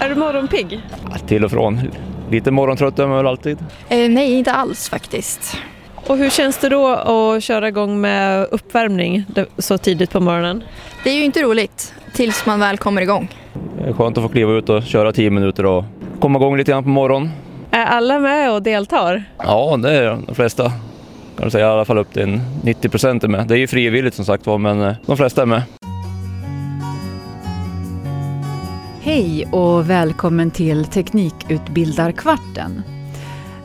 Är du morgonpigg? Ja, till och från. Lite morgontrött är man väl alltid. Eh, nej, inte alls faktiskt. Och hur känns det då att köra igång med uppvärmning så tidigt på morgonen? Det är ju inte roligt tills man väl kommer igång. Det är skönt att få kliva ut och köra tio minuter och komma igång lite grann på morgonen. Är alla med och deltar? Ja, det är de flesta. Kan säga i alla fall upp till 90 procent är med. Det är ju frivilligt som sagt var, men eh, de flesta är med. Hej och välkommen till Teknikutbildarkvarten.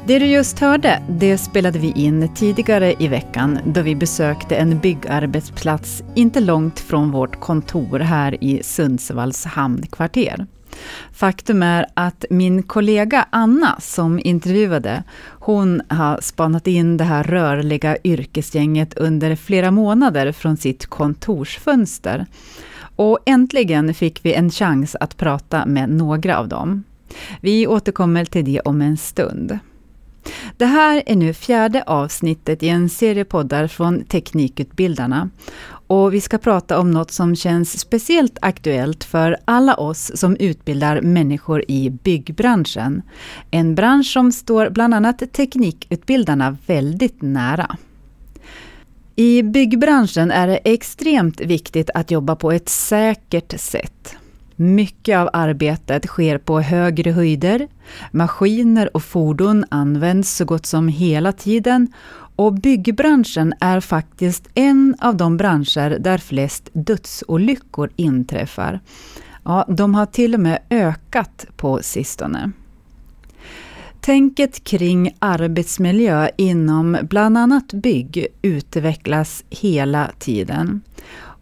Det du just hörde, det spelade vi in tidigare i veckan då vi besökte en byggarbetsplats inte långt från vårt kontor här i Sundsvalls hamnkvarter. Faktum är att min kollega Anna som intervjuade, hon har spanat in det här rörliga yrkesgänget under flera månader från sitt kontorsfönster. Och äntligen fick vi en chans att prata med några av dem. Vi återkommer till det om en stund. Det här är nu fjärde avsnittet i en serie poddar från Teknikutbildarna. Och vi ska prata om något som känns speciellt aktuellt för alla oss som utbildar människor i byggbranschen. En bransch som står bland annat Teknikutbildarna väldigt nära. I byggbranschen är det extremt viktigt att jobba på ett säkert sätt. Mycket av arbetet sker på högre höjder. Maskiner och fordon används så gott som hela tiden och byggbranschen är faktiskt en av de branscher där flest dödsolyckor inträffar. Ja, de har till och med ökat på sistone. Tänket kring arbetsmiljö inom bland annat bygg utvecklas hela tiden.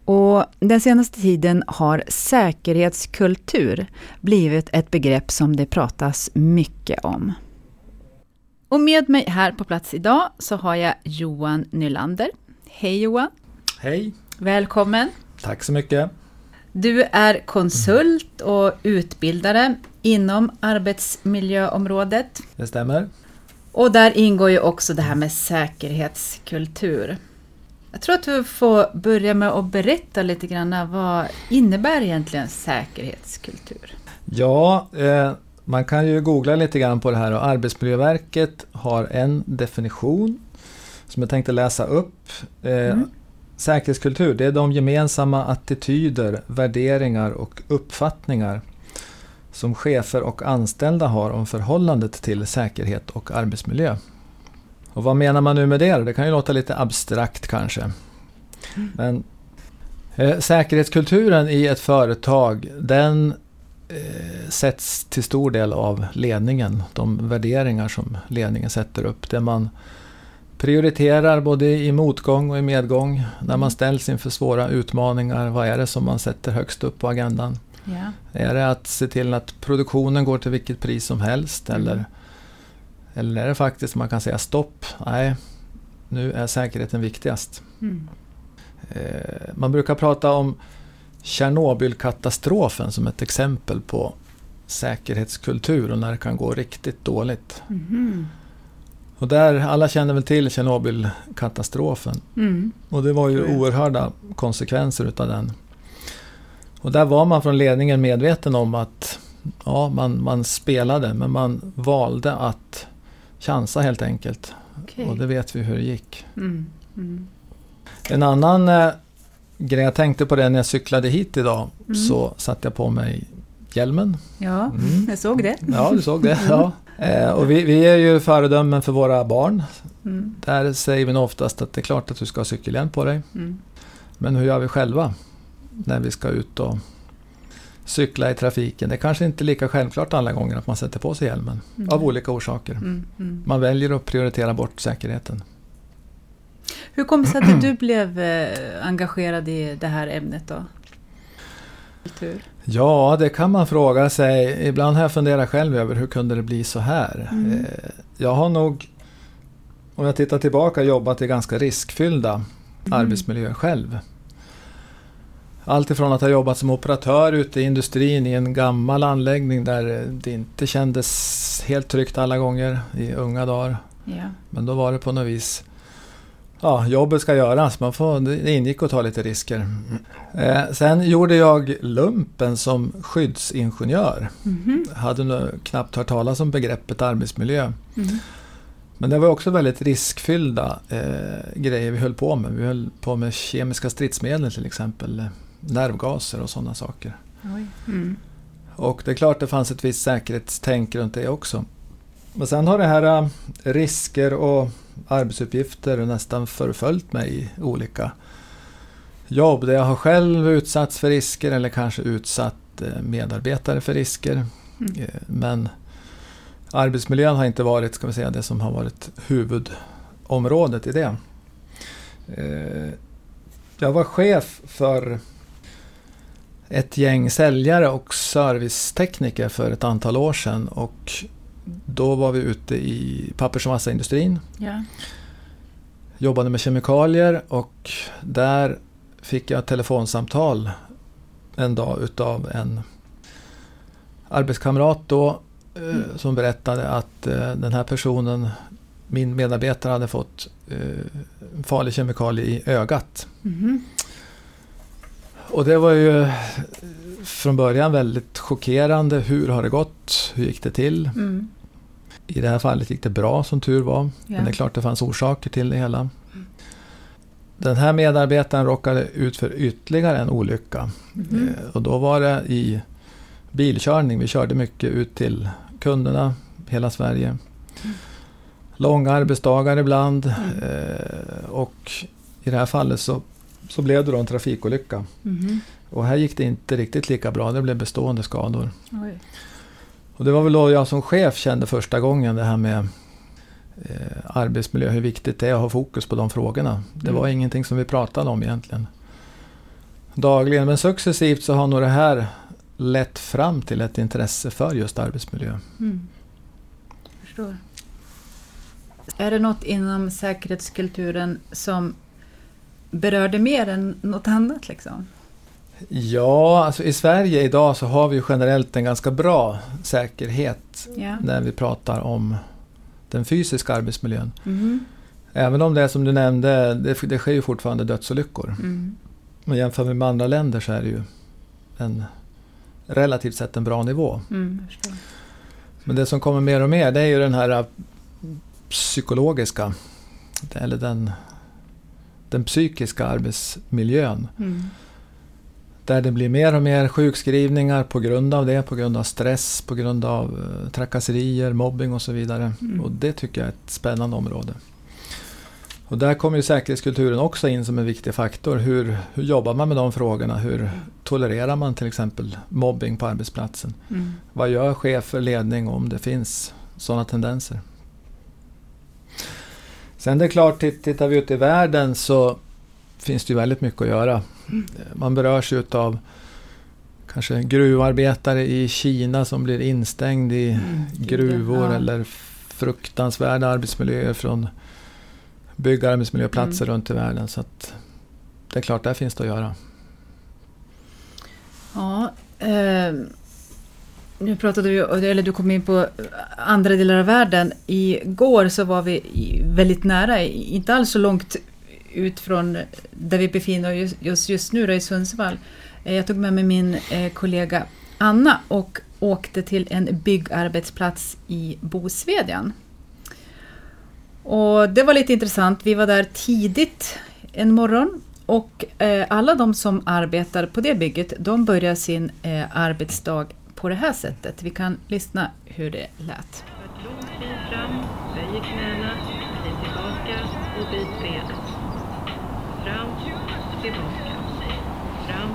Och den senaste tiden har säkerhetskultur blivit ett begrepp som det pratas mycket om. Och med mig här på plats idag så har jag Johan Nylander. Hej Johan! Hej! Välkommen! Tack så mycket! Du är konsult och utbildare inom arbetsmiljöområdet. Det stämmer. Och där ingår ju också det här med säkerhetskultur. Jag tror att du får börja med att berätta lite grann vad innebär egentligen säkerhetskultur? Ja, eh, man kan ju googla lite grann på det här och Arbetsmiljöverket har en definition som jag tänkte läsa upp. Eh, mm. Säkerhetskultur, det är de gemensamma attityder, värderingar och uppfattningar som chefer och anställda har om förhållandet till säkerhet och arbetsmiljö. Och vad menar man nu med det? Det kan ju låta lite abstrakt kanske. Men eh, säkerhetskulturen i ett företag den eh, sätts till stor del av ledningen. De värderingar som ledningen sätter upp. Det man prioriterar både i motgång och i medgång. När man ställs inför svåra utmaningar. Vad är det som man sätter högst upp på agendan? Ja. Är det att se till att produktionen går till vilket pris som helst? Mm. Eller, eller är det faktiskt man kan säga stopp? Nej, nu är säkerheten viktigast. Mm. Eh, man brukar prata om Tjernobylkatastrofen som ett exempel på säkerhetskultur och när det kan gå riktigt dåligt. Mm. Och där, alla känner väl till Tjernobylkatastrofen. Mm. Och det var ju oerhörda konsekvenser utav den. Och där var man från ledningen medveten om att ja, man, man spelade men man valde att chansa helt enkelt. Okay. Och det vet vi hur det gick. Mm. Mm. En annan eh, grej, jag tänkte på det när jag cyklade hit idag, mm. så satte jag på mig hjälmen. Ja, mm. jag såg det. Ja, du såg det. Ja. Eh, och vi, vi, är ju föredömen för våra barn. Mm. Där säger vi nog oftast att det är klart att du ska ha cykelhjälm på dig. Mm. Men hur gör vi själva? När vi ska ut och cykla i trafiken. Det är kanske inte är lika självklart alla gånger att man sätter på sig hjälmen. Mm. Av olika orsaker. Mm, mm. Man väljer att prioritera bort säkerheten. Hur kom det sig att du blev eh, engagerad i det här ämnet då? Kultur. Ja, det kan man fråga sig. Ibland har jag funderat själv över hur kunde det bli så här? Mm. Eh, jag har nog, om jag tittar tillbaka, jobbat i ganska riskfyllda mm. arbetsmiljöer själv. Allt ifrån att ha jobbat som operatör ute i industrin i en gammal anläggning där det inte kändes helt tryggt alla gånger i unga dagar. Ja. Men då var det på något vis ja, jobbet ska göras. Man får, det ingick att ta lite risker. Eh, sen gjorde jag lumpen som skyddsingenjör. Mhm. Hade nog knappt hört talas om begreppet arbetsmiljö. Mm. Men det var också väldigt riskfyllda eh, grejer vi höll på med. Vi höll på med kemiska stridsmedel till exempel. Nervgaser och sådana saker. Oj. Mm. Och det är klart det fanns ett visst säkerhetstänk runt det också. Men sen har det här äh, risker och arbetsuppgifter nästan förföljt mig i olika jobb där jag har själv utsatts för risker eller kanske utsatt eh, medarbetare för risker. Mm. Eh, Men arbetsmiljön har inte varit ska vi säga, det som har varit huvudområdet i det. Eh, Jag var chef för ett gäng säljare och servicetekniker för ett antal år sedan och då var vi ute i pappers och massaindustrin, Ja. jobbade med kemikalier och där fick jag ett telefonsamtal en dag utav en arbetskamrat då eh, som berättade att eh, den här personen, min medarbetare, hade fått eh, farlig kemikalie i ögat. Mhm. Och det var ju eh, från början väldigt chockerande. Hur har det gått? Hur gick det till? Mm. I det här fallet gick det bra som tur var. Ja. Men det är klart det fanns orsaker till det hela. Den här medarbetaren råkade ut för ytterligare en olycka. Eh, Och då var det i bilkörning. Vi körde mycket ut till kunderna, hela Sverige. Långa arbetsdagar ibland. Mm. Eh, Och i det här fallet så, så blev det då en trafikolycka. Mhm. Och här gick det inte riktigt lika bra. Det blev bestående skador. Oj. Och det var väl då jag som chef kände första gången det här med eh, arbetsmiljö, hur viktigt det är att ha fokus på de frågorna. Det var Mm. ingenting som vi pratade om egentligen. Dagligen, men successivt så har nog det här lett fram till ett intresse för just arbetsmiljö. Mm. Förstår. Är det något inom säkerhetskulturen som berörde mer än något annat? Liksom? Ja, alltså i Sverige idag så har vi ju generellt en ganska bra säkerhet Ja. när vi pratar om den fysiska arbetsmiljön. Mhm. Även om det är som du nämnde, det, det sker ju fortfarande dödsolyckor. Mm. Men jämför vi med andra länder så är det ju en relativt sett en bra nivå. Mm. Men det som kommer mer och mer det är ju den här psykologiska, eller den, den psykiska arbetsmiljön. Mm. Där det blir mer och mer sjukskrivningar på grund av det, på grund av stress, på grund av eh, trakasserier, mobbing och så vidare. Mm. Och det tycker jag är ett spännande område. Och där kommer ju säkerhetskulturen också in som en viktig faktor. Hur, hur jobbar man med de frågorna? Hur tolererar man till exempel mobbing på arbetsplatsen? Mm. Vad gör chefer, ledning om det finns sådana tendenser? Sen det är klart, titt- tittar vi ut i världen så finns det ju väldigt mycket att göra. Man berörs ju av kanske gruvarbetare i Kina som blir instängd i Mm. gruvor Ja. eller fruktansvärda arbetsmiljöer från byggarbetsmiljöplatser Mm. runt i världen. Så det är klart, där finns det att göra. Ja, eh, nu pratade vi, eller du kom in på andra delar av världen. Igår så var vi väldigt nära, inte alls så långt ut från där vi befinner oss just, just nu då, i Sundsvall. Eh, jag tog med mig min eh, kollega Anna och åkte till en byggarbetsplats i Bosvedjan. Och det var lite intressant. Vi var där tidigt en morgon och eh, alla de som arbetar på det bygget, de börjar sin arbetsdag på det här sättet. Vi kan lyssna hur det lät. Ett långt kliv fram, böjer knäna, kliv tillbaka och böj benet. Fram, tillbaka, fram,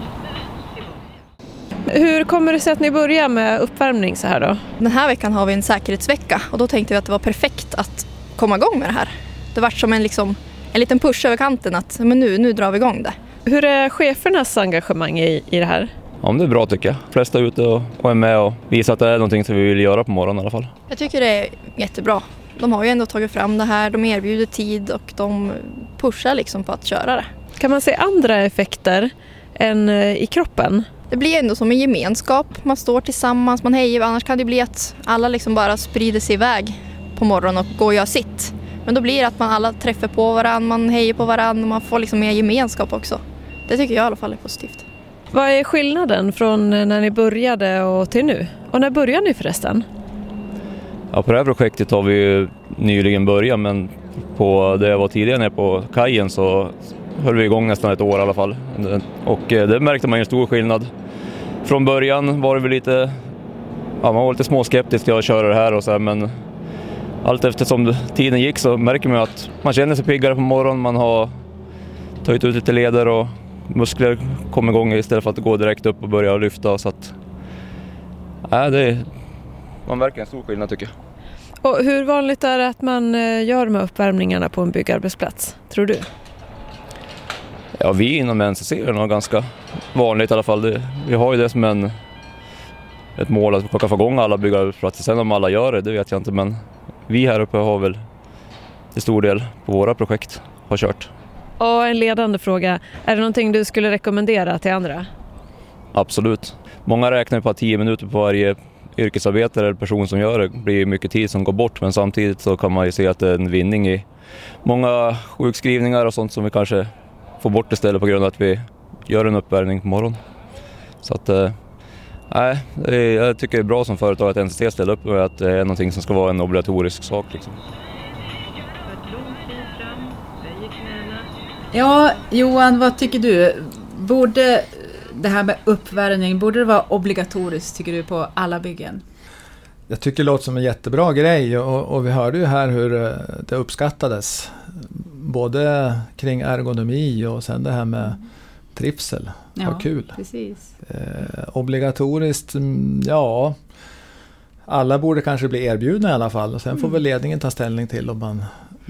tillbaka. Hur kommer det sig att ni börjar med uppvärmning så här då? Den här veckan har vi en säkerhetsvecka och då tänkte vi att det var perfekt att komma igång med det här. Det var som en, liksom, en liten push över kanten att men nu, nu drar vi igång det. Hur är chefernas engagemang i, i det här? Ja, men det är bra tycker jag. De flesta är ute och, och är med och visar att det är någonting som vi vill göra på morgonen i alla fall. Jag tycker det är jättebra. De har ju ändå tagit fram det här, de erbjuder tid och de pushar liksom på att köra det. Kan man se andra effekter än eh, i kroppen? Det blir ändå som en gemenskap, man står tillsammans, man hejar, annars kan det bli att alla liksom bara sprider sig iväg på morgonen och går och gör sitt. Men då blir det att man alla träffar på varandra, man hejar på varandra och man får liksom mer gemenskap också. Det tycker jag i alla fall är positivt. Vad är skillnaden från eh, när ni började och till nu? Och när började ni förresten? Ja, på det här projektet har vi ju nyligen börjat men på det jag var tidigare nere på kajen så höll vi igång nästan ett år i alla fall. Och eh, det märkte man ju en stor skillnad. Från början var det väl lite, ja, man var lite småskeptisk till att köra det här och så här, men allt eftersom tiden gick så märker man att man känner sig piggare på morgonen, man har tagit ut lite leder och muskler kommer igång istället för att gå direkt upp och börja lyfta. Så att, ja, det, man märker en stor skillnad tycker jag. Och hur vanligt är det att man eh, gör de här uppvärmningarna på en byggarbetsplats, tror du? Ja, vi inom NCC är nog ganska vanligt i alla fall. Det, vi har ju det som en, ett mål att plocka få igång alla byggarbetsplatser. Sen om alla gör det, det vet jag inte, men vi här uppe har väl till stor del på våra projekt har kört. Och en ledande fråga, är det någonting du skulle rekommendera till andra? Absolut. Många räknar på att 10 minuter på varje yrkesarbetare eller person som gör det blir mycket tid som går bort men samtidigt så kan man ju se att det är en vinning i många sjukskrivningar och sånt som vi kanske får bort istället på grund av att vi gör en uppvärmning på morgonen. Så att, eh, jag tycker det är bra som företag att NCT ställer upp med att det är någonting som ska vara en obligatorisk sak. Liksom. Ja, Johan, vad tycker du? Borde det här med uppvärmning, borde det vara obligatoriskt tycker du på alla byggen? Jag tycker det låter som en jättebra grej och, och vi hörde ju här hur eh, det uppskattades. Både kring ergonomi och sen det här med trivsel. Ja, Vad kul. Precis. Eh, obligatoriskt, mm, ja. Alla borde kanske bli erbjudna i alla fall. Och sen får väl ledningen ta ställning till om man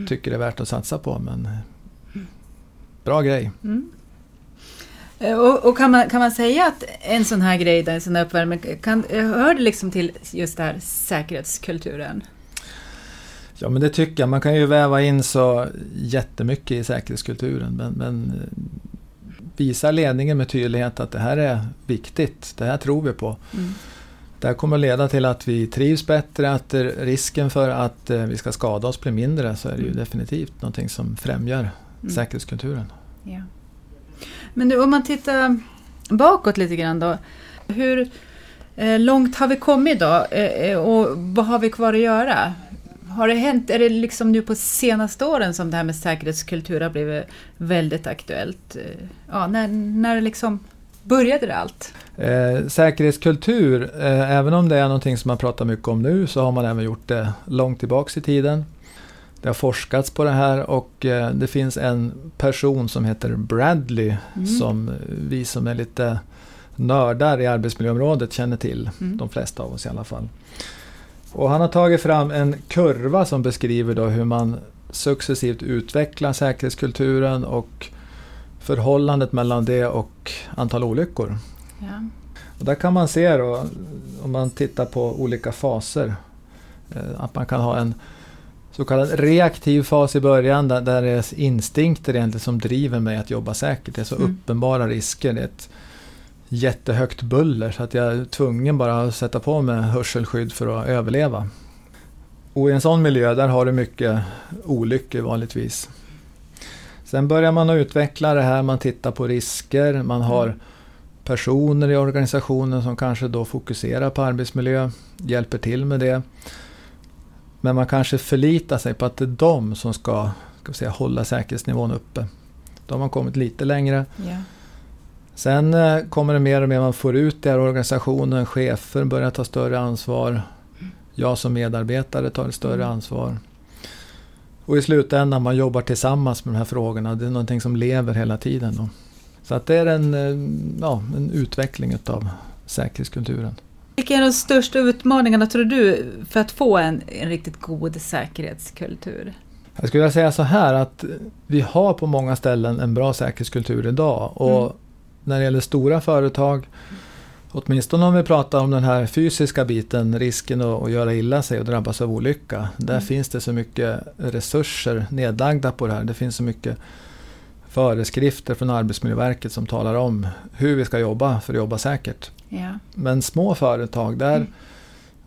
tycker det är värt att satsa på. Men bra grej. Mm. Eh, Och, och kan, man, kan man säga att en sån här grej, där, en sån här uppvärmning, kan, eh, hör det liksom till just det här säkerhetskulturen? Ja men det tycker jag. Man kan ju väva in så jättemycket i säkerhetskulturen. Men, men eh, visa ledningen med tydlighet att det här är viktigt. Det här tror vi på. Mm. Det här kommer att leda till att vi trivs bättre, att risken för att vi ska skada oss blir mindre. Så är det ju Mm. definitivt någonting som främjar Mm. säkerhetskulturen. Ja. Men du, om man tittar bakåt lite grann då. Hur eh, långt har vi kommit då? Eh, eh, och vad har vi kvar att göra? Har det hänt, är det liksom nu på senaste åren som det här med säkerhetskultur har blivit väldigt aktuellt? Ja, när, när liksom började det allt? Eh, säkerhetskultur, eh, även om det är någonting som man pratar mycket om nu så har man även gjort det långt tillbaks i tiden. Det har forskats på det här och eh, det finns en person som heter Bradley Mm. som vi som är lite nördar i arbetsmiljöområdet känner till. Mm. De flesta av oss i alla fall. Och han har tagit fram en kurva som beskriver då hur man successivt utvecklar säkerhetskulturen och förhållandet mellan det och antal olyckor. Ja. Och där kan man se då, om man tittar på olika faser, eh, att man kan ha en så kallad reaktiv fas i början där, där det är instinkter egentligen som driver mig att jobba säkert. Det är så Mm. uppenbara risker. Det är ett jättehögt buller så att jag är tvungen bara att sätta på mig hörselskydd för att överleva. Och i en sån miljö där har du mycket olyckor vanligtvis. Sen börjar man att utveckla det här, man tittar på risker, man har personer i organisationen som kanske då fokuserar på arbetsmiljö, hjälper till med det. Men man kanske förlitar sig på att det är de som ska, ska säga, hålla säkerhetsnivån uppe. Då har man kommit lite längre. Ja. Sen eh, kommer det mer och mer man får ut det här organisationen. Chefer börjar ta större ansvar. Jag som medarbetare tar ett större Mm. ansvar. Och i slutändan man jobbar tillsammans med de här frågorna. Det är någonting som lever hela tiden. Då. Så att det är en, eh, ja, en utveckling utav säkerhetskulturen. Vilka är de största utmaningarna tror du för att få en, en riktigt god säkerhetskultur? Jag skulle vilja säga så här att vi har på många ställen en bra säkerhetskultur idag. Och Mm. när det gäller stora företag, åtminstone om vi pratar om den här fysiska biten, risken att, att göra illa sig och drabbas av olycka. Där Mm. finns det så mycket resurser nedlagda på det här. Det finns så mycket föreskrifter från Arbetsmiljöverket som talar om hur vi ska jobba för att jobba säkert. Ja. Men små företag, där, Mm.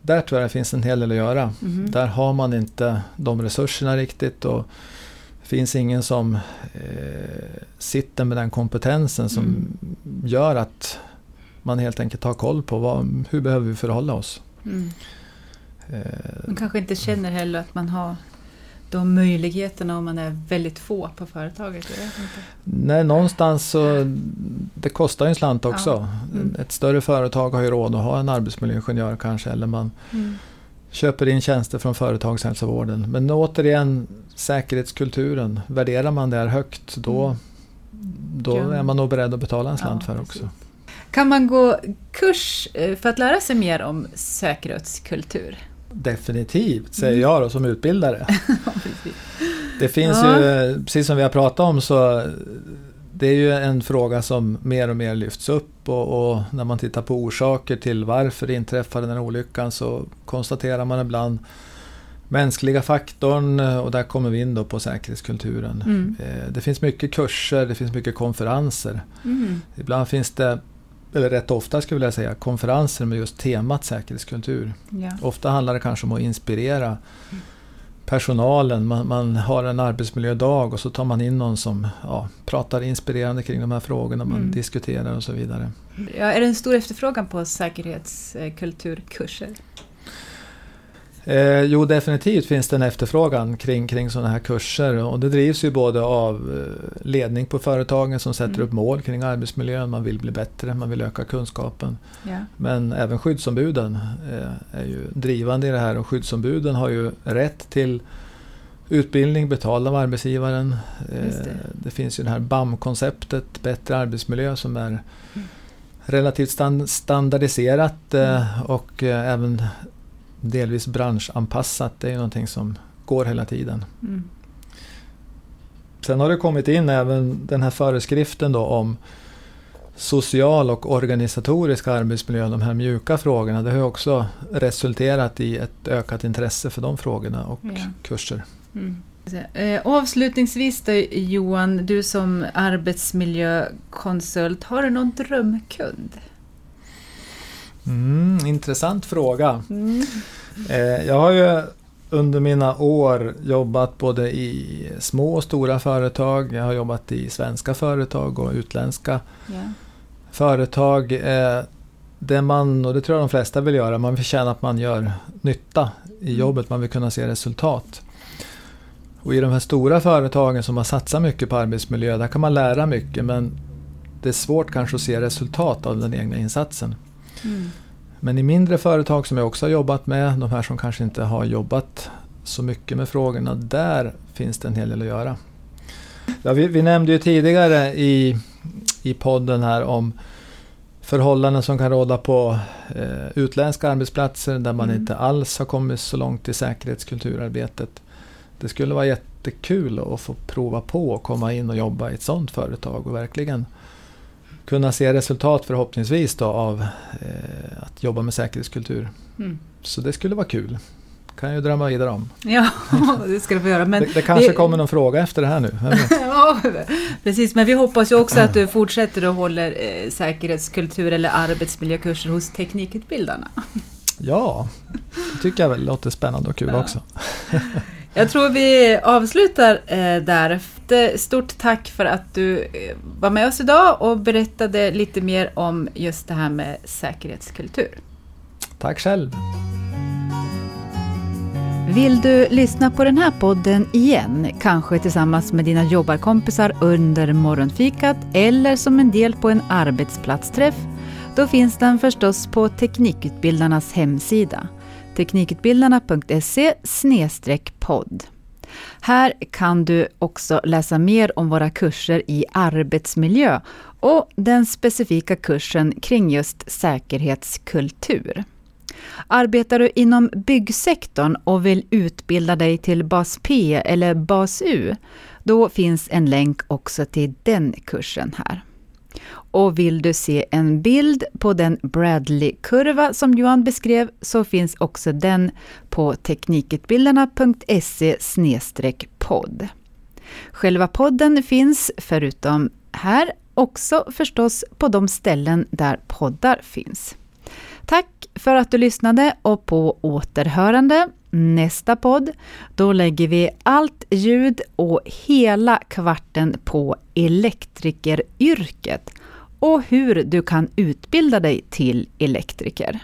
där tror jag det finns en hel del att göra. Mhm. Där har man inte de resurserna riktigt och det finns ingen som eh, sitter med den kompetensen som Mm. gör att man helt enkelt har koll på vad, hur behöver vi förhålla oss. Mm. Eh, Man kanske inte känner heller att man har de möjligheterna om man är väldigt få på företaget. Nej, någonstans så det kostar ju en slant också. Ja. Mm. Ett större företag har ju råd att ha en arbetsmiljöingenjör kanske eller man Mm. köper in tjänster från företagshälsovården. Men återigen, säkerhetskulturen. Värderar man det här högt då, Mm. då är man nog beredd att betala en slant Ja, för precis. också. Kan man gå kurs eh, för att lära sig mer om säkerhetskultur? Definitivt, säger jag då som utbildare. Det finns Ja. ju, precis som vi har pratat om, så det är ju en fråga som mer och mer lyfts upp och, och när man tittar på orsaker till varför det inträffar den här olyckan så konstaterar man ibland mänskliga faktorn och där kommer vi in då på säkerhetskulturen. Mm. Eh, Det finns mycket kurser, det finns mycket konferenser. Mm. Ibland finns det, eller rätt ofta skulle jag vilja säga, konferenser med just temat säkerhetskultur. Ja. Ofta handlar det kanske om att inspirera personalen. Man, man har en arbetsmiljödag och så tar man in någon som ja, pratar inspirerande kring de här frågorna. Man Mm. diskuterar och så vidare. Ja, är det en stor efterfrågan på säkerhetskulturkurser? Eh, jo, definitivt finns det en efterfrågan kring, kring sådana här kurser. Och det drivs ju både av eh, ledning på företagen som sätter Mm. upp mål kring arbetsmiljön. Man vill bli bättre, man vill öka kunskapen. Ja. Men även skyddsombuden eh, är ju drivande i det här och skyddsombuden har ju rätt till utbildning betald av arbetsgivaren. Eh, det. det finns ju det här BAM-konceptet, bättre arbetsmiljö, som är Mm. relativt stan- standardiserat eh, och eh, även delvis branschanpassat. Det är ju någonting som går hela tiden. Mm. Sen har det kommit in även den här föreskriften då om social och organisatorisk arbetsmiljö, de här mjuka frågorna. Det har också resulterat i ett ökat intresse för de frågorna och Ja. kurser. Mm. Eh, Avslutningsvis då, Johan, du som arbetsmiljökonsult, har du någon drömkund? Mm, intressant fråga. Mm. Eh, jag har ju under mina år jobbat både i små och stora företag. Jag har jobbat i svenska företag och utländska Ja. företag. Eh, det man, och det tror jag de flesta vill göra, man vill känna att man gör nytta i Mm. jobbet, man vill kunna se resultat. Och i de här stora företagen som har satsat mycket på arbetsmiljö, där kan man lära mycket men det är svårt kanske att se resultat av den egna insatsen. Mm. Men i mindre företag som jag också har jobbat med, de här som kanske inte har jobbat så mycket med frågorna, där finns det en hel del att göra. Ja, vi, vi nämnde ju tidigare i, i podden här om förhållanden som kan råda på eh, utländska arbetsplatser där man Mm. inte alls har kommit så långt i säkerhetskulturarbetet. Det skulle vara jättekul att få prova på att komma in och jobba i ett sådant företag och verkligen kunna se resultat förhoppningsvis då av eh, att jobba med säkerhetskultur. Mm. Så det skulle vara kul. kan jag ju drömma vidare om. Ja, det ska du få göra. Men det, det kanske vi- kommer någon fråga efter det här nu. ja, precis. Men vi hoppas ju också att du fortsätter och håller eh, säkerhetskultur eller arbetsmiljökurser hos teknikutbildarna. Ja, det tycker jag väl låter spännande och kul Ja. också. Jag tror vi avslutar eh, där. Det- Stort tack för att du eh, var med oss idag och berättade lite mer om just det här med säkerhetskultur. Tack själv. Vill du lyssna på den här podden igen, kanske tillsammans med dina jobbarkompisar under morgonfikat eller som en del på en arbetsplatsträff? Då finns den förstås på Teknikutbildarnas hemsida, teknikutbildarna.se podd. Här kan du också läsa mer om våra kurser i arbetsmiljö och den specifika kursen kring just säkerhetskultur. Arbetar du inom byggsektorn och vill utbilda dig till bas P eller bas U, då finns en länk också till den kursen här. Och vill du se en bild på den Bradley-kurva som Johan beskrev så finns också den på teknikutbildarna.se podd. Själva podden finns, förutom här, också förstås på de ställen där poddar finns. Tack för att du lyssnade och på återhörande. Nästa podd, då lägger vi allt ljud och hela kvarten på elektrikeryrket och hur du kan utbilda dig till elektriker.